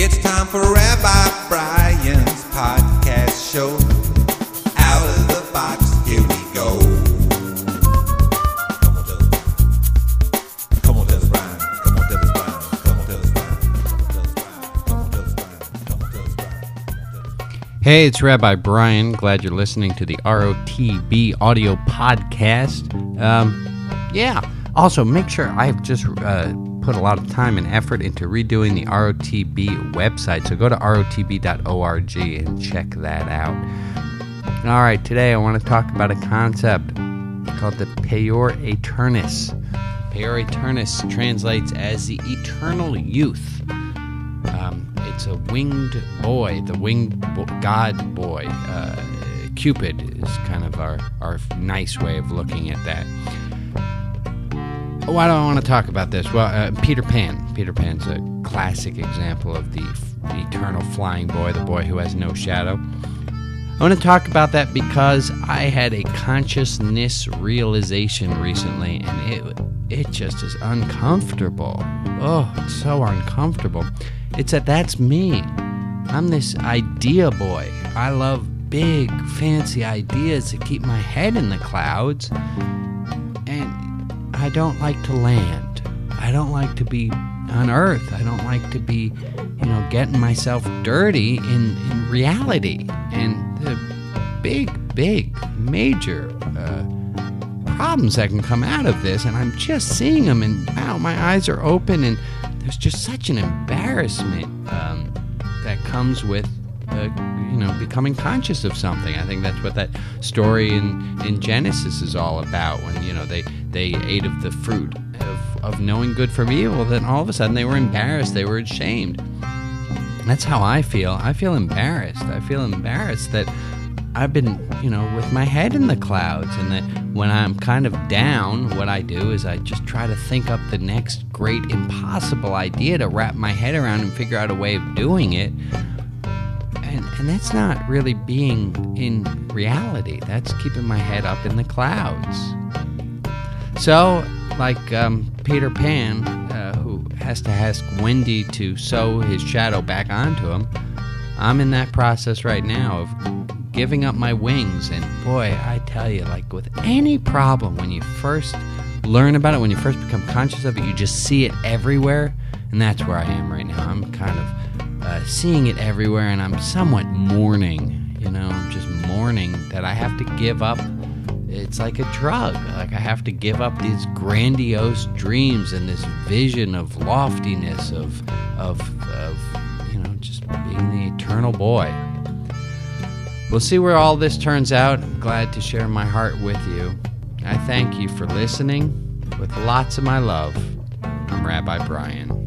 It's time for Rabbi Brian's podcast show. Out of the box, here we go. Come on, tell us. Come on, tell us, Brian. Come on, tell us, Brian. Come on, tell us, Brian. Come on, tell us, Brian. Come on, tell us, Brian. Hey, it's Rabbi Brian. Glad you're listening to the ROTB audio podcast. Um, yeah. Also, make sure I've just. Uh, put a lot of time and effort into redoing the ROTB website. So go to rotb.org and check that out. All right, today I want to talk about a concept called the Puer Aeternus. Puer Aeternus translates as the eternal youth. Um, it's a winged boy, the winged bo- god boy. Uh, Cupid is kind of our, our nice way of looking at that. Why do I want to talk about this? Well, uh, Peter Pan. Peter Pan's a classic example of the f- eternal flying boy, the boy who has no shadow. I want to talk about that because I had a consciousness realization recently, and it it just is uncomfortable. Oh, it's so uncomfortable. It's that that's me. I'm this idea boy. I love big, fancy ideas that keep my head in the clouds, and I don't like to land. I don't like to be on Earth. I don't like to be, you know, getting myself dirty in, in reality. And the big, big, major uh, problems that can come out of this, and I'm just seeing them, and wow, my eyes are open, and there's just such an embarrassment um, that comes with. Uh, you know, becoming conscious of something. I think that's what that story in, in Genesis is all about. When you know they they ate of the fruit of, of knowing good from evil, then all of a sudden they were embarrassed. They were ashamed. That's how I feel. I feel embarrassed. I feel embarrassed that I've been, you know, with my head in the clouds, and that when I'm kind of down, what I do is I just try to think up the next great impossible idea to wrap my head around and figure out a way of doing it. And, that's not really being in reality. That's keeping my head up in the clouds. So, like um, Peter Pan, uh, who has to ask Wendy to sew his shadow back onto him, I'm in that process right now of giving up my wings. And boy, I tell you, like with any problem, when you first learn about it, when you first become conscious of it, you just see it everywhere. And that's where I am right now. I'm kind of uh, seeing it everywhere, and I'm somewhat mourning. You know, just mourning that I have to give up it's like a drug. Like I have to give up these grandiose dreams and this vision of loftiness of of of you know just being the eternal boy. We'll see where all this turns out. I'm glad to share my heart with you. I thank you for listening. With lots of my love, I'm Rabbi Brian.